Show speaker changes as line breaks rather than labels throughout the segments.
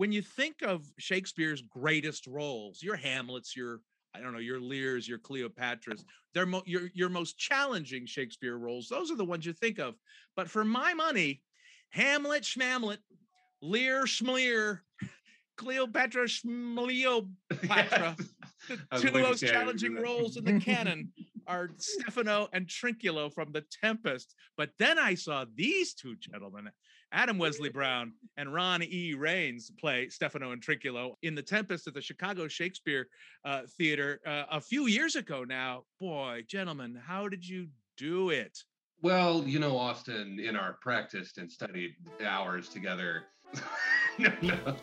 when you think of Shakespeare's greatest roles, your Hamlets, your I don't know, your Lears, your Cleopatras, they're mo- your your most challenging Shakespeare roles. Those are the ones you think of. But for my money, Hamlet, Schmamlet, Lear, Schmlear, Cleopatra, Schmleopatra, two of those challenging roles in the canon are Stephano and Trinculo from The Tempest. But then I saw these two gentlemen, Adam Wesley Brown and Ron E. Rains, play Stephano and Trinculo in The Tempest at the Chicago Shakespeare uh, Theater uh, a few years ago now. Boy, gentlemen, how did you do it?
Well, you know, Austin, in our practiced and studied hours together. no, no.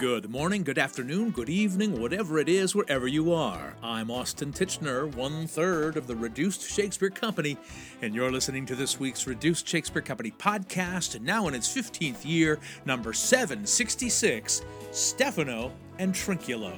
Good morning, good afternoon, good evening, whatever it is, wherever you are. I'm Austin Tichenor, one third of the Reduced Shakespeare Company, and you're listening to this week's Reduced Shakespeare Company podcast, now in its 15th year, number 766 Stephano and Trinculo.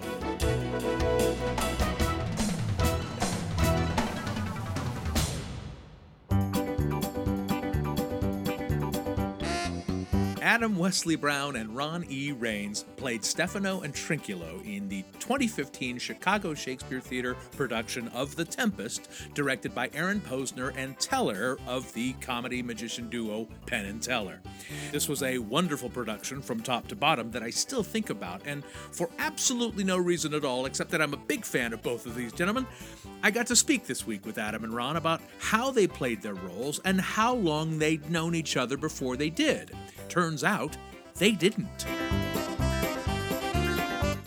Adam Wesley Brown and Ron E. Rains played Stephano and Trinculo in the 2015 Chicago Shakespeare Theater production of The Tempest, directed by Aaron Posner and Teller of the comedy magician duo Penn and Teller. This was a wonderful production from top to bottom that I still think about, and for absolutely no reason at all, except that I'm a big fan of both of these gentlemen, I got to speak this week with Adam and Ron about how they played their roles and how long they'd known each other before they did. Turns out they didn't.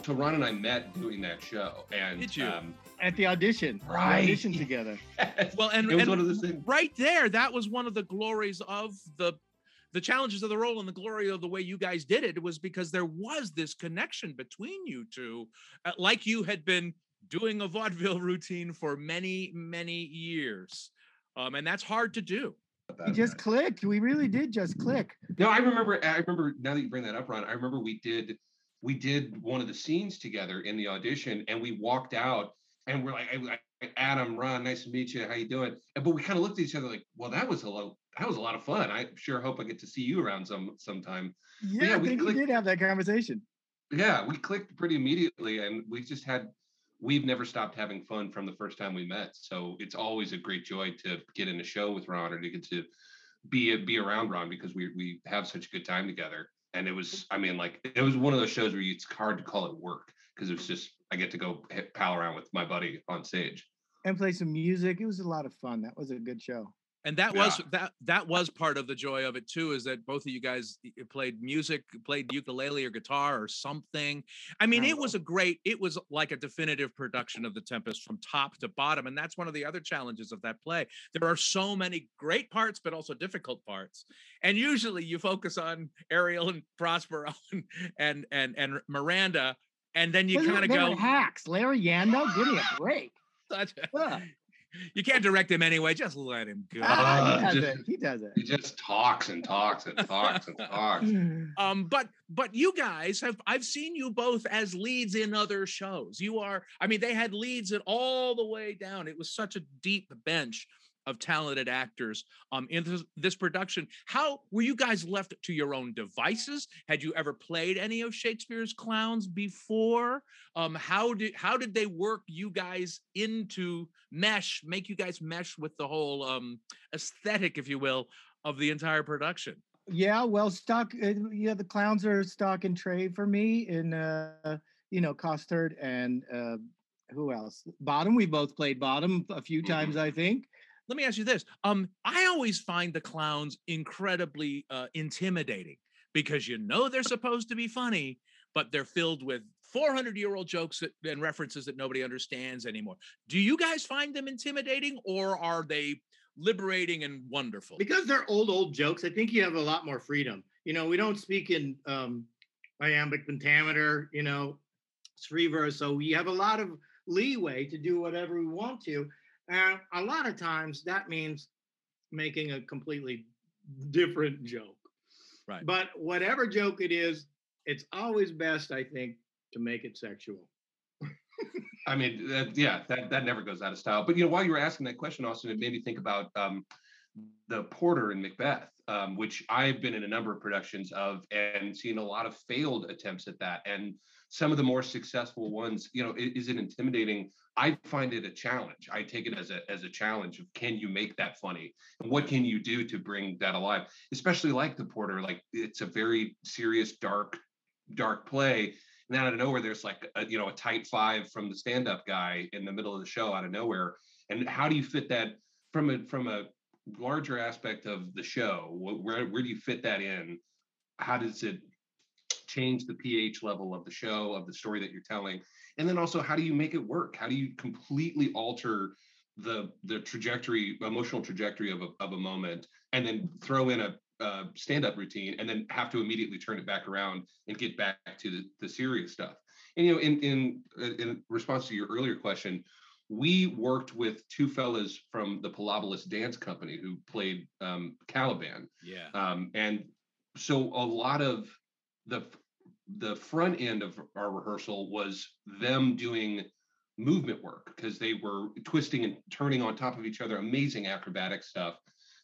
So Ron and I met doing that show, and
Did you?
Um,
at the audition. We
Right.
auditioned together.
Well, and,
it was
and
one of those things.
right there, that was one of the glories of the the challenges of the role and the glory of the way you guys did it was because there was this connection between you two, uh, like you had been doing a vaudeville routine for many, many years. Um, and that's hard to do.
We just clicked. We really did just click.
No, I remember. I remember now that you bring that up, Ron. I remember we did we did one of the scenes together in the audition, and we walked out, and we're like, I, I, Adam, Ron, nice to meet you. How you doing? And, but we kind of looked at each other like, well, that was a lot. That was a lot of fun. I sure hope I get to see you around some sometime.
Yeah,
Yeah,
I
we
think we did have that conversation.
Yeah, we clicked pretty immediately, and we just had. We've never stopped having fun from the first time we met. So it's always a great joy to get in a show with Ron or to get to be be around Ron because we we have such a good time together. And it was, I mean, like it was one of those shows where it's hard to call it work because it was just I get to go hit, pal around with my buddy on stage.
And play some music. It was a lot of fun. That was a good show.
And that was that that was part of the joy of it too, is that both of you guys played music, played ukulele or guitar or something. I mean, it was uh-huh. a great, it was like a definitive production of The Tempest from top to bottom. And that's one of the other challenges of that play. There are so many great parts, but also difficult parts. And usually you focus on Ariel and Prospero and and and, and Miranda, and then you kind of go,
hacks. Larry Yando, give me a break.
"Such a-"
Yeah.
You can't direct him anyway, just let him go.
Ah,
Uh,
he does
just-
it. He does it.
He just talks and talks and talks and talks.
um but but you guys have i've seen you both as leads in other shows you are i mean they had leads at all the way down it was such a deep bench of talented actors um in this, this production how were you guys left to your own devices had you ever played any of shakespeare's clowns before um how did how did they work you guys into mesh make you guys mesh with the whole um aesthetic if you will of the entire production
Yeah, well, stock. Uh, yeah, the clowns are stock and trade for me. In uh, you know, Costard and uh, who else? Bottom. We both played bottom a few times, I think.
Let me ask you this um i always find the clowns incredibly uh, intimidating because you know they're supposed to be funny but they're filled with 400 year old jokes and references that nobody understands anymore. Do you guys find them intimidating or are they liberating and wonderful?
Because they're old old jokes i think you have a lot more freedom. You know we don't speak in um iambic pentameter you know three verse so we have a lot of leeway to do whatever we want to and a lot of times that means making a completely different joke
Right.
but whatever joke it is it's always best i think to make it sexual
I mean, that, yeah, that, that never goes out of style. But you know, while you were asking that question, Austin, it made me think about um, the porter in Macbeth. um, which I've been in a number of productions of and seen a lot of failed attempts at that. And some of the more successful ones, you know, is, it intimidating? I find it a challenge. I take it as a as a challenge of can you make that funny and what can you do to bring that alive? Especially like the Porter, like it's a very serious, dark, dark play. And out of nowhere, there's like a, you know a tight five from the stand-up guy in the middle of the show out of nowhere. And how do you fit that from a from a larger aspect of the show? Where where do you fit that in? How does it change the pH level of the show, of the story that you're telling? And then also, how do you make it work? How do you completely alter the the trajectory, emotional trajectory of a, of a moment, and then throw in a uh, stand-up routine, and then have to immediately turn it back around and get back to the, the serious stuff? And you know, in in in response to your earlier question, we worked with two fellas from the Pilobolus Dance Company who played um, Caliban.
Yeah.
Um, and so a lot of the the front end of our rehearsal was them doing movement work because they were twisting and turning on top of each other, amazing acrobatic stuff.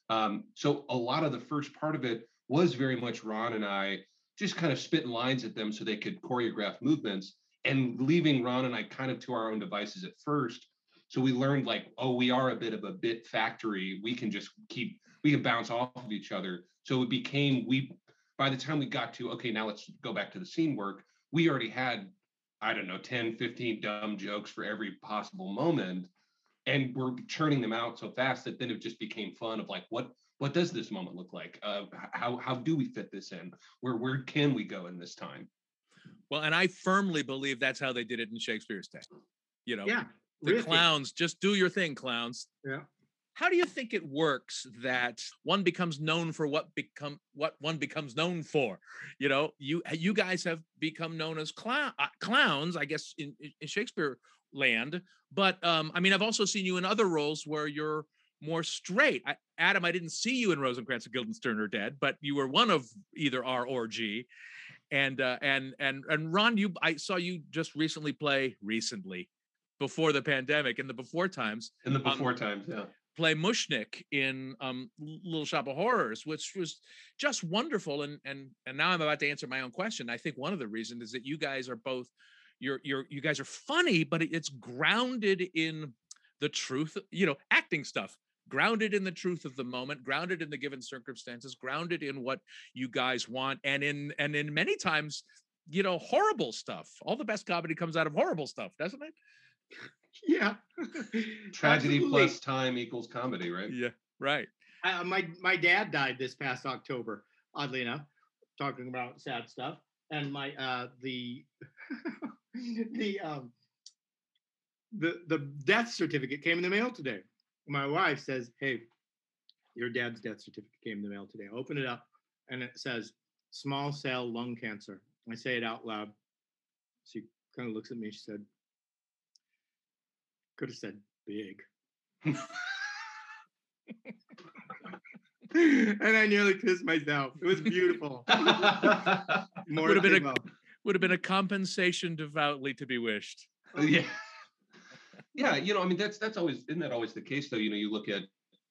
Um, so a lot of the first part of it was very much Ron and I just kind of spitting lines at them so they could choreograph movements and leaving Ron and I kind of to our own devices at first. So we learned like, oh, we are a bit of a bit factory. We can just keep, we can bounce off of each other. So it became we by the time we got to okay now let's go back to the scene work we already had i don't know 10 15 dumb jokes for every possible moment and we're churning them out so fast that then it just became fun of like what what does this moment look like uh, how how do we fit this in where where can we go in this time
well and i firmly believe that's how they did it in shakespeare's day you know
Yeah.
the
riffing.
clowns just do your thing clowns
Yeah.
How do you think it works that one becomes known for what become what one becomes known for? You know you you guys have become known as clown uh, clowns i guess in, in- shakespeare land but um i mean i've also seen you in other roles where you're more straight. I, adam i didn't see you in rosencrantz and guildenstern are dead but you were one of either r or g and uh and and and ron you i saw you just recently play recently before the pandemic in the before times
in the
Um,
before times yeah
play Mushnik in um, Little Shop of Horrors, which was just wonderful. And and and now I'm about to answer my own question. I think one of the reasons is that you guys are both you're you're you guys are funny, but it's grounded in the truth, you know, acting stuff. Grounded in the truth of the moment, grounded in the given circumstances, grounded in what you guys want, and in and in many times, you know, horrible stuff. All the best comedy comes out of horrible stuff, doesn't it?
Yeah.
tragedy
Absolutely.
plus time equals comedy right
Yeah, right.
I, uh, my my dad died this past October. Oddly enough, talking about sad stuff, and my uh the the um the the death certificate came in the mail today. My wife says, "Hey, your dad's death certificate came in the mail today." I open it up, and it says small cell lung cancer. I say it out loud. She kind of looks at me. She said, "Could have said big." and I nearly pissed myself. It was beautiful. More
Would've been a- Would have been a compensation devoutly to be wished.
yeah yeah you know i mean that's that's always isn't that always the case though you know you look at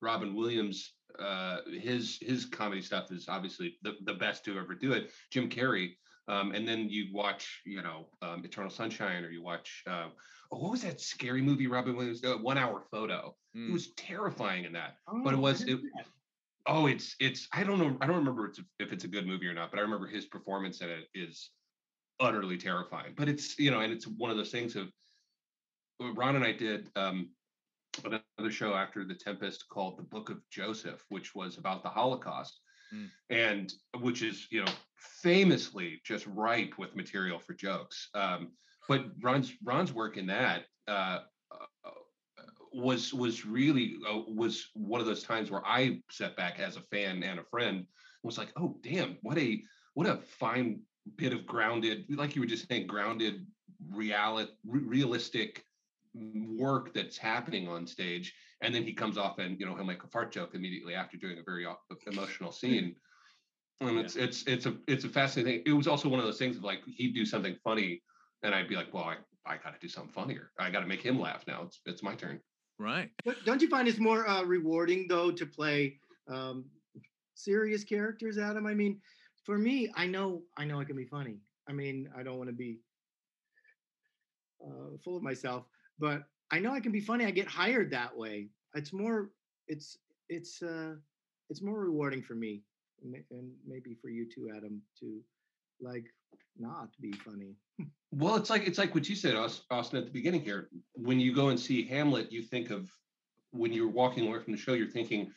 robin williams uh his his comedy stuff is obviously the, the best to ever do it jim carrey um and then you watch you know um, eternal sunshine or you watch uh oh, what was that scary movie robin williams uh, one hour photo?
Mm.
it was terrifying in that but it
Oh,
was- it- oh it's it's i don't know i don't remember it's, if it's a good movie or not but i remember his performance in it is utterly terrifying. But it's you know and it's one of those things of ron and i did um another show after the tempest called the book of joseph which was about the holocaust
Mm.
and which is you know famously just ripe with material for jokes um but ron's ron's work in that uh uh, was was really uh, was one of those times where I sat back as a fan and a friend and was like, oh damn, what a what a fine bit of grounded, like you were just saying, grounded reality, realistic work that's happening on stage. And then he comes off and you know he'll make a fart joke immediately after doing a very uh, emotional scene. And
Yeah.
it's it's it's a it's a fascinating. thing. It was also one of those things of like he'd do something funny, and I'd be like, well, I I got to do something funnier. I got to make him laugh now. It's it's my turn.
Right.
But don't you find it's more uh, rewarding though to play um, serious characters, Adam? I mean, for me, I know I know I can be funny. I mean, I don't want to be uh, full of myself, but I know I can be funny. I get hired that way. It's more, it's it's uh, it's more rewarding for me, and maybe for you too, Adam, to like not be funny.
Well, it's like it's like what you said, Austin, at the beginning here. When you go and see Hamlet, you think of when you're walking away from the show, you're thinking,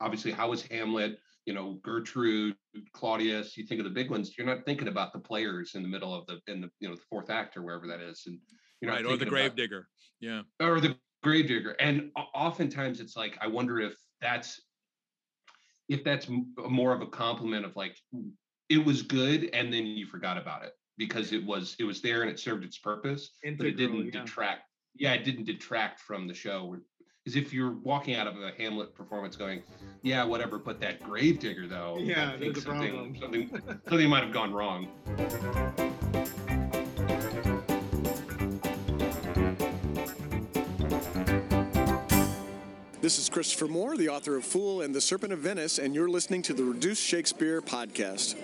obviously, how was Hamlet? You know, Gertrude, Claudius. You think of the big ones. You're not thinking about the players in the middle of the in the you know the fourth act or wherever that is, and you're
right, or the gravedigger. Yeah,
or the gravedigger. And oftentimes, it's like I wonder if that's if that's more of a compliment of like it was good and then you forgot about it because it was it was there and it served its purpose Integral, but it didn't yeah. detract yeah it didn't detract from the show because if you're walking out of a hamlet performance going yeah whatever but that gravedigger though
yeah I think something
something something might have gone wrong
This is Christopher Moore, the author of Fool and the Serpent of Venice, and you're listening to the Reduced Shakespeare podcast.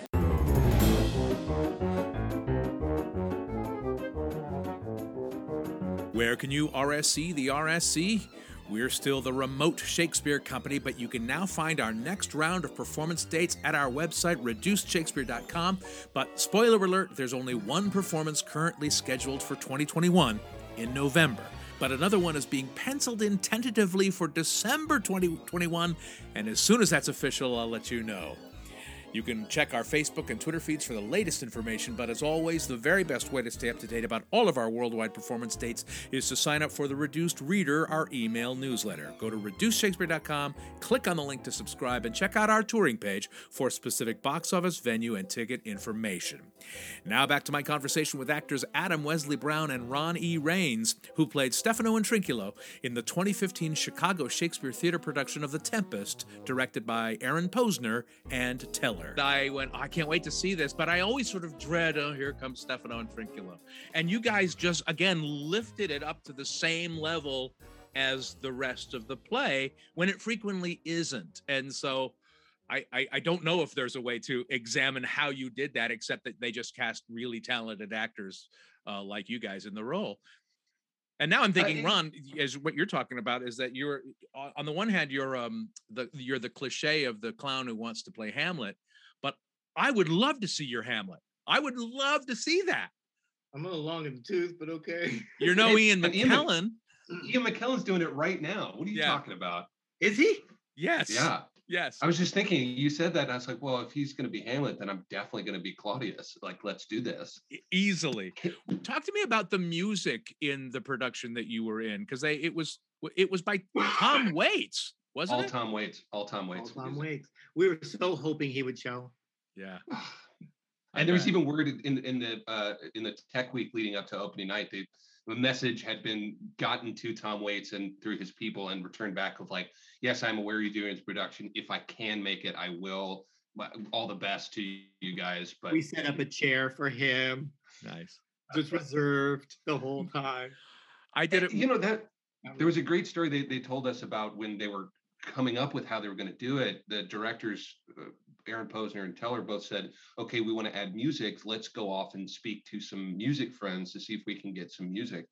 Where can you RSC the RSC? We're still the remote Shakespeare company, but you can now find our next round of performance dates at our website, reducedshakespeare.com. But spoiler alert, there's only one performance currently scheduled for 2021 in November but another one is being penciled in tentatively for December 2021, and as soon as that's official, I'll let you know. You can check our Facebook and Twitter feeds for the latest information, but as always, the very best way to stay up to date about all of our worldwide performance dates is to sign up for the Reduced Reader, our email newsletter. Go to reducedshakespeare.com, click on the link to subscribe, and check out our touring page for specific box office, venue, and ticket information. Now back to my conversation with actors Adam Wesley Brown and Ron E. Rains, who played Stephano and Trinculo in the 2015 Chicago Shakespeare Theater production of The Tempest, directed by Aaron Posner and Teller. I went, oh, I can't wait to see this, but I always sort of dread, oh, here comes Stephano and Trinculo. And you guys just, again, lifted it up to the same level as the rest of the play when it frequently isn't. And so I, I, I don't know if there's a way to examine how you did that, except that they just cast really talented actors uh, like you guys in the role. And now I'm thinking, Ron, as what you're talking about is that you're on the one hand, you're um the you're the cliche of the clown who wants to play Hamlet, I would love to see your Hamlet. I would love to see that.
I'm a little long in the tooth, but okay.
You know Ian McKellen.
Ian McKellen's doing it right now. What are you yeah. talking about?
Is he?
Yes.
Yeah.
Yes.
I was just thinking, you said that. and I was like, well, if he's going to be Hamlet, then I'm definitely going to be Claudius. Like, let's do this.
Easily. Talk to me about the music in the production that you were in, because they it was it was by Tom Waits, wasn't
all
it?
Tom Waits. All Tom Waits.
All Tom Waits. We were so hoping he would show.
Yeah.
and there was even word in in the uh, in the tech week leading up to opening night, the the message had been gotten to Tom Waits and through his people and returned back of like, yes, I'm aware you're doing this production. If I can make it, I will. All the best to you guys. But
we set up a chair for him.
Nice.
Just reserved the whole time.
I did it.
You know that there was a great story they, they told us about when they were coming up with how they were going to do it. The directors uh, Aaron Posner and Teller both said, okay, we want to add music. Let's go off and speak to some music friends to see if we can get some music.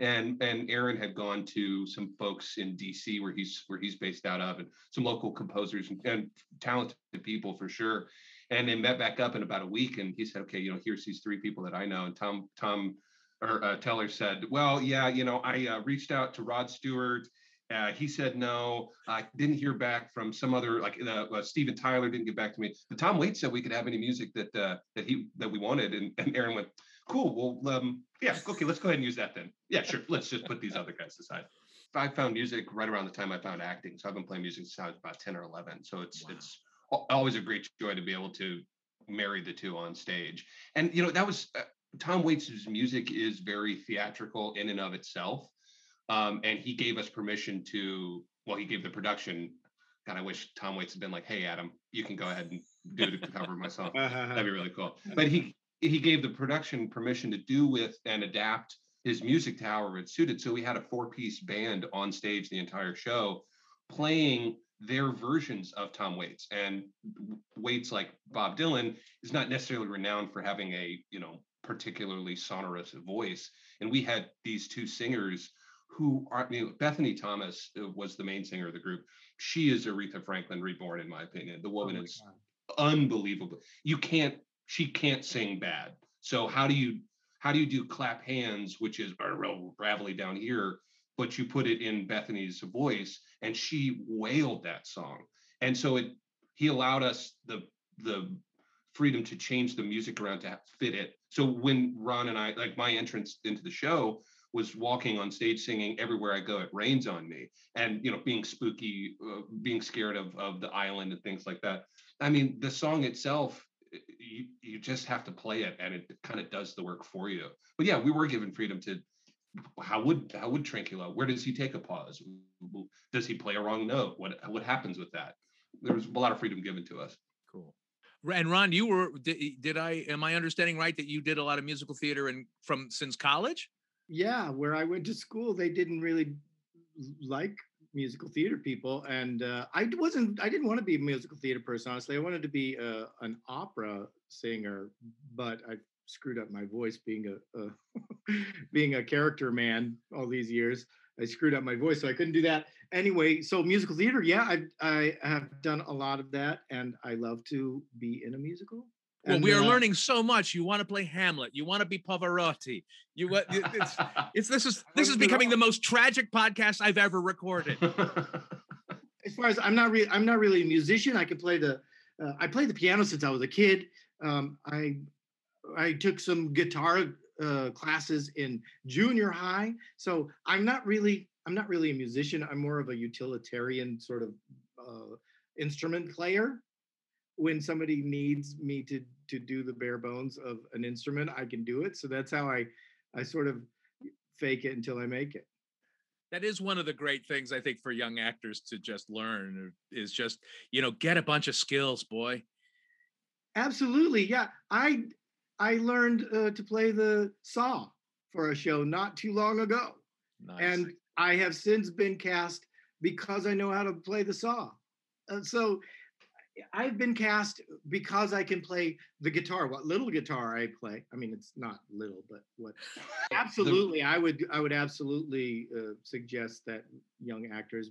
And and Aaron had gone to some folks in DC where he's where he's based out of, and some local composers and, and talented people for sure. And they met back up in about a week, and he said, okay, you know, here's these three people that I know. And Tom Tom or uh, Teller said, well, yeah, you know, I uh, reached out to Rod Stewart uh, he said no. I didn't hear back from some other like uh, uh, Steven Tyler didn't get back to me. But Tom Waits said we could have any music that uh, that he that we wanted, and, and Aaron went, "Cool. Well, um, yeah, okay, let's go ahead and use that then. Yeah, sure. Let's just put these other guys aside." I found music right around the time I found acting, so I've been playing music since I was about ten or eleven. So it's wow. it's always a great joy to be able to marry the two on stage. And you know that was uh, Tom Waits' music is very theatrical in and of itself um, and he gave us permission to, well, he gave the production. God, I wish Tom Waits had been like, hey, Adam, you can go ahead and do it to cover myself. That'd be really cool. But he he gave the production permission to do with and adapt his music to however it suited. So we had a four piece band on stage the entire show playing their versions of Tom Waits. And Waits, like Bob Dylan, is not necessarily renowned for having a, you know, particularly sonorous voice. And we had these two singers who are, you know, Bethany Thomas uh, was the main singer of the group. She is Aretha Franklin reborn, in my opinion. The woman
Oh
is
God.
unbelievable. You can't, she can't sing bad. So how do you, how do you do clap hands, which is real gravelly down here, but you put it in Bethany's voice and she wailed that song. And so it, he allowed us the, the freedom to change the music around to fit it. So when Ron and I, like my entrance into the show was walking on stage singing everywhere I go, it rains on me and, you know, being spooky, uh, being scared of, of the island and things like that. I mean, the song itself, you, you just have to play it and it kind of does the work for you. But yeah, we were given freedom to, how would, how would Trinculo, where does he take a pause? Does he play a wrong note? What, what happens with that? There was a lot of freedom given to us.
Cool. And Ron, you were did, did I am I understanding right that you did a lot of musical theater and from since college?
Yeah, where I went to school, they didn't really like musical theater people, and uh, I wasn't. I didn't want to be a musical theater person. Honestly, I wanted to be uh, an opera singer, but I screwed up my voice being a, a being a character man all these years. I screwed up my voice, so I couldn't do that. Anyway, so musical theater, yeah, I I have done a lot of that, and I love to be in a musical.
Well,
And,
we are
uh,
learning so much. You want to play Hamlet. You want to be Pavarotti. You what? It's, it's this is this is becoming the most tragic podcast I've ever recorded.
as far as I'm not really I'm not really a musician. I can play the uh, I played the piano since I was a kid. Um, I I took some guitar uh, classes in junior high, so I'm not really I'm not really a musician. I'm more of a utilitarian sort of uh, instrument player. When somebody needs me to to do the bare bones of an instrument, I can do it. So that's how I I sort of fake it until I make it.
that is one of the great things I think for young actors to just learn is just you know get a bunch of skills, boy.
Absolutely, yeah. I I learned uh, to play the saw for a show not too long ago,
Nice.
and I have since been cast because I know how to play the saw. Uh, so I've been cast because I can play the guitar. What little guitar I play, I mean, it's not little, but what absolutely, I would I would absolutely uh, suggest that young actors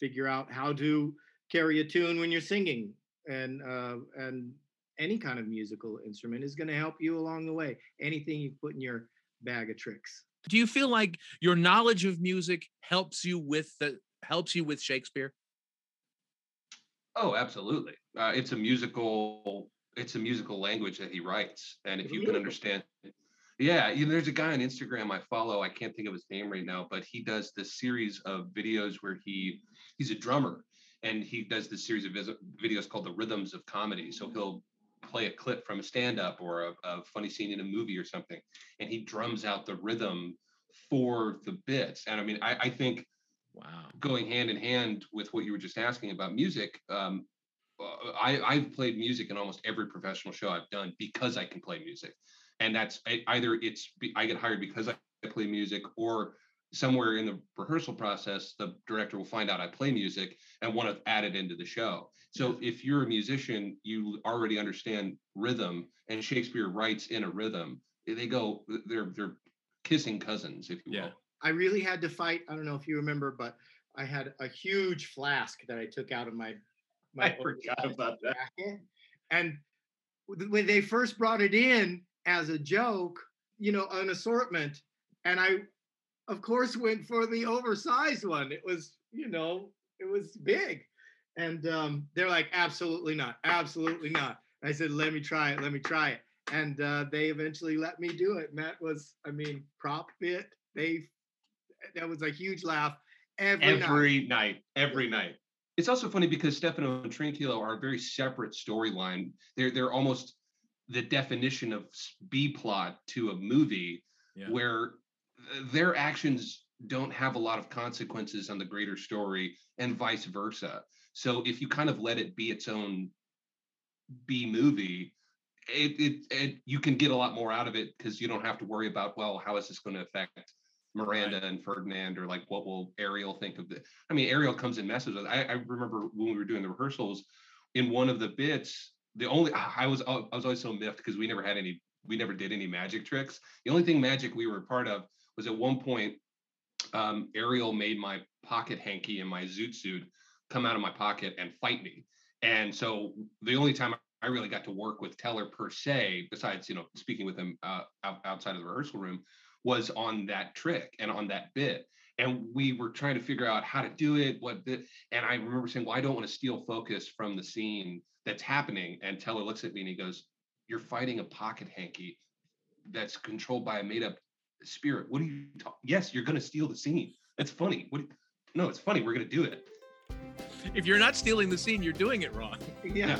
figure out how to carry a tune when you're singing, and uh, and any kind of musical instrument is going to help you along the way. Anything you put in your bag of tricks.
Do you feel like your knowledge of music helps you with the helps you with Shakespeare?
Oh, absolutely. Uh, it's a musical. It's a musical language that he writes, and if you can understand, yeah, you know, there's a guy on Instagram I follow. I can't think of his name right now, but he does this series of videos where he he's a drummer, and he does this series of vis- videos called the Rhythms of Comedy. So he'll play a clip from a stand-up or a, a funny scene in a movie or something, and he drums out the rhythm for the bits. And I mean, I, I think
Wow.
going hand in hand with what you were just asking about music um, uh, I, I've played music in almost every professional show I've done because I can play music, and that's I- either it's I get hired because I play music, or somewhere in the rehearsal process, the director will find out I play music and want to add it into the show. So if you're a musician, you already understand rhythm, and Shakespeare writes in a rhythm. They go, they're they're kissing cousins, if you
Yeah.
will.
I really had to fight. I don't know if you remember, but I had a huge flask that I took out of my. my
I forgot about that.
jacket. And when they first brought it in as a joke, you know, an assortment, and I, of course, went for the oversized one. It was, you know, it was big, and um, they're like, absolutely not, absolutely not. I said, let me try it, let me try it, and uh, they eventually let me do it. And that was, I mean, prop fit. They, that was a huge laugh every, night.
every night, every night. It's also funny because Stephano and Trinculo are a very separate storyline. They're they're almost the definition of B plot to a movie
Yeah.
where uh, their actions don't have a lot of consequences on the greater story and vice versa. So if you kind of let it be its own B movie, it, it, it you can get a lot more out of it because you don't have to worry about well how is this going to affect Miranda and Ferdinand, or like what will Ariel think of the? I mean, Ariel comes and messes with. I, I remember when we were doing the rehearsals, in one of the bits, the only I was I was always so miffed because we never had any, we never did any magic tricks. The only thing magic we were a part of was at one point, um, Ariel made my pocket hanky and my zoot suit come out of my pocket and fight me. And so the only time I really got to work with Teller per se, besides you know speaking with him uh, outside of the rehearsal room, was on that trick and on that bit. And we were trying to figure out how to do it. What the, and I remember saying, "Well, I don't want to steal focus from the scene that's happening." And Teller looks at me and he goes, "You're fighting a pocket hanky that's controlled by a made-up spirit. What are you? talking? Yes, you're going to steal the scene. That's funny. What? No, it's funny. We're going to do it."
If you're not stealing the scene, you're doing it wrong.
yeah.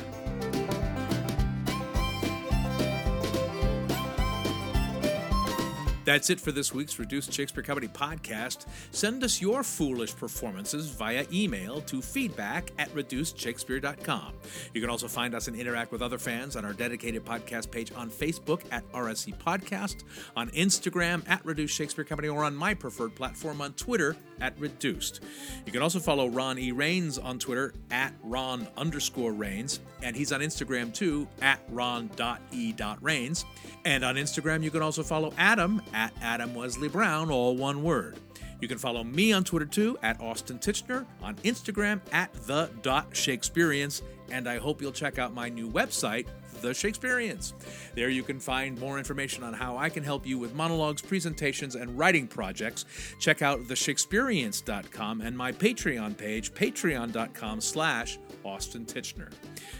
That's it for this week's Reduced Shakespeare Comedy podcast. Send us your foolish performances via email to feedback at reducedshakespeare.com. You can also find us and interact with other fans on our dedicated podcast page on Facebook at RSC Podcast, on Instagram at Reduced Shakespeare Company, or on my preferred platform on Twitter at Reduced. You can also follow Ron E. Rains on Twitter at Ron underscore Rains, and he's on Instagram too at Ron.E.Rains. And on Instagram, you can also follow Adam Adam Wesley Brown, all one word. You can follow me on Twitter too at Austin Tichenor, on Instagram at the dot Shakespeareans, and I hope you'll check out my new website, The Shakespeareans. There you can find more information on how I can help you with monologues, presentations, and writing projects. Check out theshakespeareans.com and my Patreon page, patreon.com slash Austin Tichenor.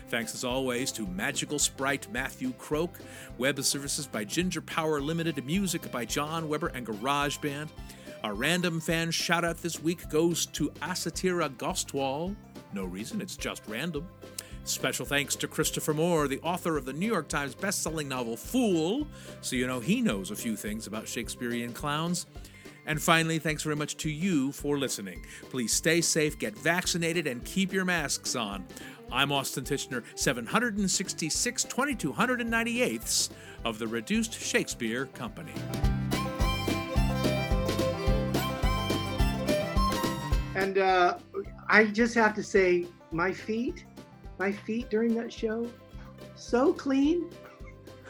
Thanks as always to Magical Sprite Matthew Croak, web services by Ginger Power Limited, music by John Weber and GarageBand. Our random fan shout out this week goes to Asatira Gostwal. No reason, it's just random. Special thanks to Christopher Moore, the author of the New York Times bestselling novel Fool, so you know he knows a few things about Shakespearean clowns. And finally, thanks very much to you for listening. Please stay safe, get vaccinated, and keep your masks on. I'm Austin Tichenor, 766 2298ths of the Reduced Shakespeare Company.
And uh, I just have to say, my feet, my feet during that show, so clean,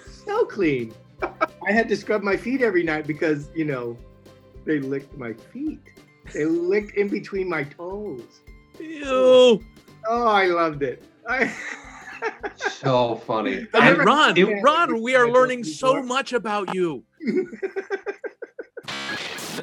so clean. I had to scrub my feet every night because, you know, they licked my feet. They licked in between my toes.
Ew.
Oh, I loved it. I...
so funny.
And Ron, Ron, we are learning so much about you.